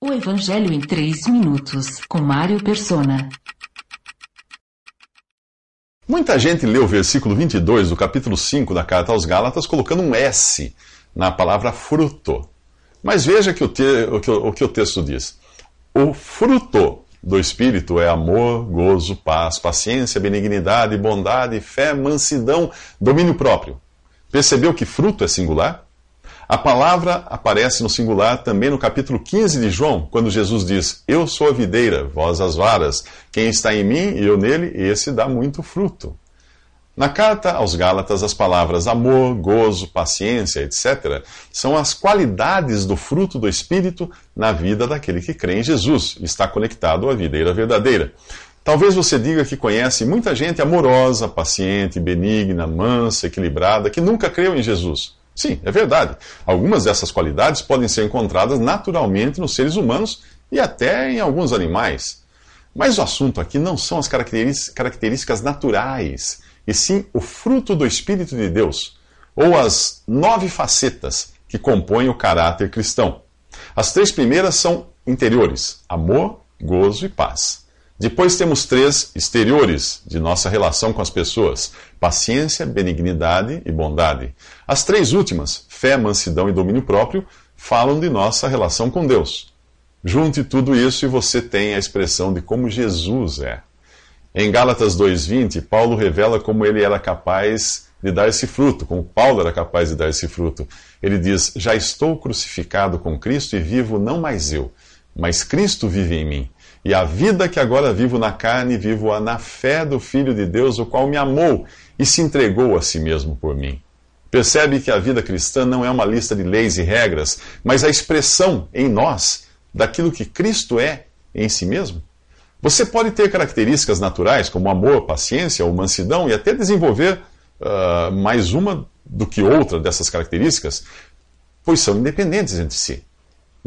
O Evangelho em 3 minutos, com Mário Persona. Muita gente lê o versículo 22 do capítulo 5 da carta aos Gálatas colocando um S na palavra fruto. Mas veja que o, te, o, que, o que o texto diz. O fruto do Espírito é amor, gozo, paz, paciência, benignidade, bondade, fé, mansidão, domínio próprio. Percebeu que fruto é singular? A palavra aparece no singular também no capítulo 15 de João, quando Jesus diz: Eu sou a videira, vós as varas. Quem está em mim e eu nele, esse dá muito fruto. Na carta aos Gálatas, as palavras amor, gozo, paciência, etc., são as qualidades do fruto do Espírito na vida daquele que crê em Jesus está conectado à videira verdadeira. Talvez você diga que conhece muita gente amorosa, paciente, benigna, mansa, equilibrada, que nunca creu em Jesus. Sim, é verdade. Algumas dessas qualidades podem ser encontradas naturalmente nos seres humanos e até em alguns animais. Mas o assunto aqui não são as características naturais, e sim o fruto do Espírito de Deus, ou as nove facetas que compõem o caráter cristão. As três primeiras são interiores: amor, gozo e paz. Depois temos três exteriores de nossa relação com as pessoas: paciência, benignidade e bondade. As três últimas, fé, mansidão e domínio próprio, falam de nossa relação com Deus. Junte tudo isso e você tem a expressão de como Jesus é. Em Gálatas 2:20, Paulo revela como ele era capaz de dar esse fruto, como Paulo era capaz de dar esse fruto. Ele diz: Já estou crucificado com Cristo e vivo não mais eu, mas Cristo vive em mim. E a vida que agora vivo na carne, vivo-a na fé do Filho de Deus, o qual me amou e se entregou a si mesmo por mim. Percebe que a vida cristã não é uma lista de leis e regras, mas a expressão em nós daquilo que Cristo é em si mesmo? Você pode ter características naturais, como amor, paciência ou mansidão, e até desenvolver uh, mais uma do que outra dessas características, pois são independentes entre si.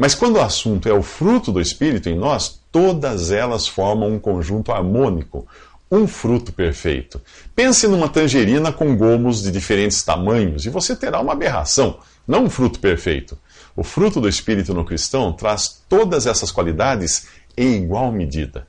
Mas quando o assunto é o fruto do Espírito em nós, todas elas formam um conjunto harmônico, um fruto perfeito. Pense numa tangerina com gomos de diferentes tamanhos e você terá uma aberração, não um fruto perfeito. O fruto do Espírito no cristão traz todas essas qualidades em igual medida.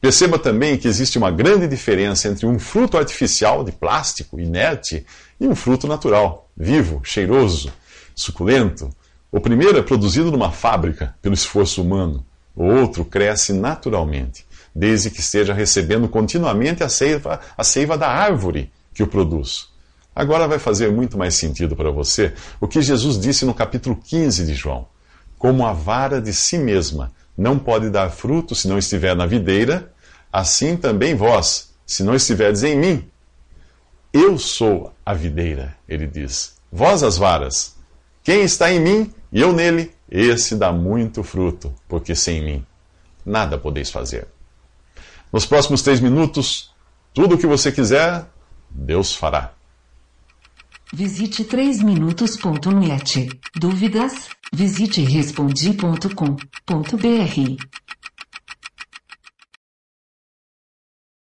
Perceba também que existe uma grande diferença entre um fruto artificial de plástico, inerte, e um fruto natural, vivo, cheiroso, suculento, o primeiro é produzido numa fábrica, pelo esforço humano. O outro cresce naturalmente, desde que esteja recebendo continuamente a seiva, a seiva da árvore que o produz. Agora vai fazer muito mais sentido para você o que Jesus disse no capítulo 15 de João. Como a vara de si mesma não pode dar fruto se não estiver na videira, assim também vós, se não estiverdes em mim. Eu sou a videira, ele diz. Vós as varas. Quem está em mim e eu nele, esse dá muito fruto, porque sem mim nada podeis fazer. Nos próximos três minutos, tudo o que você quiser, Deus fará. Visite 3minutos.net. Dúvidas? Visite respondi.com.br.